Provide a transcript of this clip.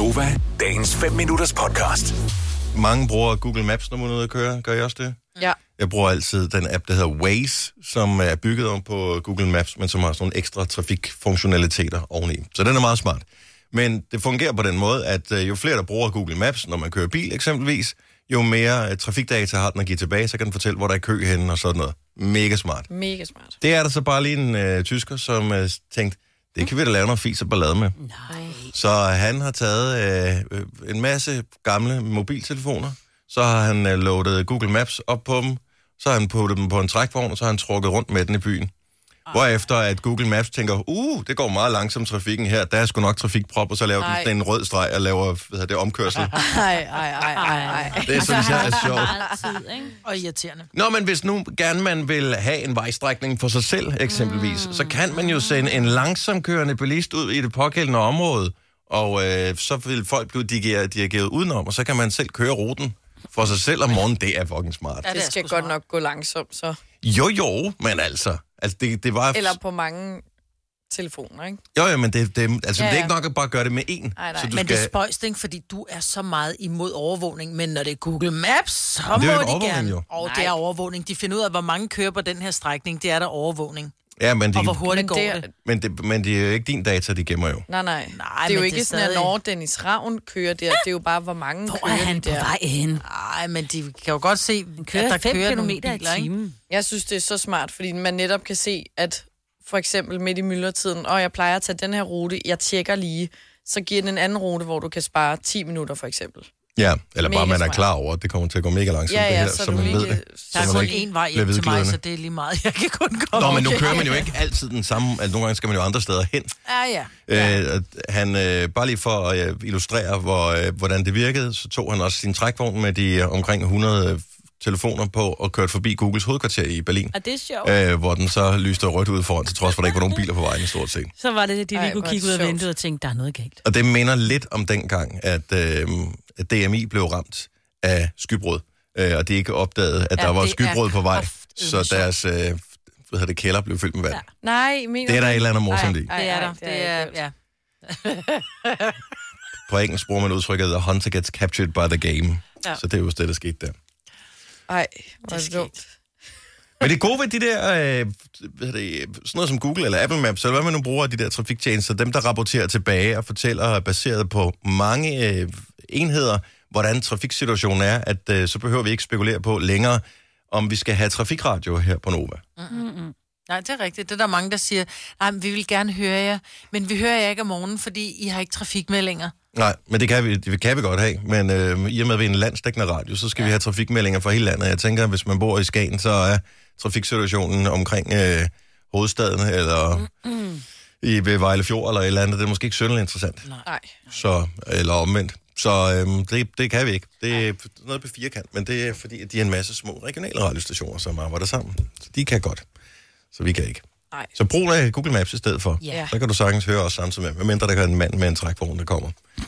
Gunova, dagens 5 minutters podcast. Mange bruger Google Maps, når man er ude at køre. Gør I også det? Ja. Jeg bruger altid den app, der hedder Waze, som er bygget om på Google Maps, men som har sådan nogle ekstra trafikfunktionaliteter oveni. Så den er meget smart. Men det fungerer på den måde, at øh, jo flere, der bruger Google Maps, når man kører bil eksempelvis, jo mere øh, trafikdata har den at give tilbage, så kan den fortælle, hvor der er kø henne og sådan noget. Mega smart. Mega smart. Det er der så bare lige en øh, tysker, som øh, tænkte, det kan vi da lave noget fis og ballade med. Nej. Så han har taget øh, øh, en masse gamle mobiltelefoner, så har han øh, loadet Google Maps op på dem, så har han puttet dem på en trækvogn, og så har han trukket rundt med den i byen. Hvorefter at Google Maps tænker, uh, det går meget langsomt trafikken her, der er sgu nok trafikprop, og så laver den Nej. sådan en rød streg og laver hvad hedder det, omkørsel. Ej, ej, ej, ej, ej. Det synes jeg er sjovt. Altid, ikke? Og irriterende. Nå, men hvis nu gerne man vil have en vejstrækning for sig selv, eksempelvis, mm. så kan man jo sende en langsomkørende bilist ud i det pågældende område, og øh, så vil folk blive dirigeret, dirigeret udenom, og så kan man selv køre ruten for sig selv om morgenen. Det er fucking smart. Ja, Det skal sgu godt smart. nok gå langsomt, så. Jo, jo, men altså, altså det, det var... Eller på mange telefoner, ikke? Jo, jo, men det, det, altså, ja, Ja, det er ikke nok at bare gøre det med én. Nej, nej. Så du Men skal... det er spøjst, ikke? Fordi du er så meget imod overvågning. Men når det er Google Maps, så det er jo må de overvågning, gerne. jo. Og det er overvågning. De finder ud af, hvor mange kører på den her strækning. Det er der overvågning. Ja, men, de, Og hvor hurtigt Men går det det. men, det, men det er jo ikke din data, de gemmer jo. Nej, nej. Nej, det er jo ikke det er sådan, at stadig- når Dennis Ravn kører der, det er jo bare, hvor mange Hvor kører er han de på der. vej hen? Nej, men de kan jo godt se, kører at der 5 kører km i timen. Jeg synes, det er så smart, fordi man netop kan se, at for eksempel midt i myldretiden, og jeg plejer at tage den her rute, jeg tjekker lige, så giver den en anden rute, hvor du kan spare 10 minutter for eksempel. Ja, eller bare Mega man er klar over, at det kommer til at gå mega langsomt, Ja, det ja, her, så så man lige- ved det. Der er kun én vej hjem til mig, så det er lige meget. Jeg kan kun komme. Nå, men nu kører man jo ikke altid den samme, altså nogle gange skal man jo andre steder hen. Ja, ja. Øh, han, øh, bare lige for at øh, illustrere, hvor, øh, hvordan det virkede, så tog han også sin trækvogn med de øh, omkring 100 øh, telefoner på og kørte forbi Googles hovedkvarter i Berlin, Og det er sjovt. øh, hvor den så lyste rødt ud foran, til trods for, at der ikke var nogen biler på vejen stort set. Så var det, at de lige Ej, kunne kigge ud af sjovt. vinduet og tænke, der er noget galt. Og det minder lidt om dengang, at, øh, at DMI blev ramt af skybrud, øh, og de ikke opdagede, at Ja, der var skybrud på vej, så deres øh, hvad hedder det, kælder blev fyldt med vand. Ja. Nej, mener Det er der et eller andet morsomt i. Det er der. det er er, ja. På engelsk bruger man udtrykket, the hunter gets captured by the game. Ja. Så det er jo det, der skete der. Ej, hvor Det er dumt. Men det gode ved de der, øh, hvad det, sådan noget som Google eller Apple Maps, eller hvad man nu bruger af de der trafiktjenester, dem der rapporterer tilbage og fortæller baseret på mange øh, enheder, hvordan trafiksituationen er, at øh, så behøver vi ikke spekulere på længere, om vi skal have trafikradio her på Nova. Nej, det er rigtigt. Det er der mange, der siger, nej, men vi vil gerne høre jer, men vi hører jer ikke om morgenen, fordi I har ikke trafikmeldinger. Nej, men det kan vi, det kan vi godt have. Men øh, i og med, at vi er en landsdækkende radio, så skal ja. vi have trafikmeldinger for hele landet. Jeg tænker, at hvis man bor i Skagen, så er trafiksituationen omkring øh, hovedstaden, eller mm. i ved Vejle Fjord, eller et eller andet, det er måske ikke synderligt interessant. Nej. Så, eller omvendt. Så øhm, det, det kan vi ikke. Det er noget på firkant, men det er fordi, at de er en masse små regionale radiostationer, som arbejder sammen. Så de kan godt. Så vi kan ikke. Nej. Så brug af Google Maps i stedet for. Ja. Så kan du sagtens høre os samtidig med, medmindre der kan en mand med en trækvogn, der kommer.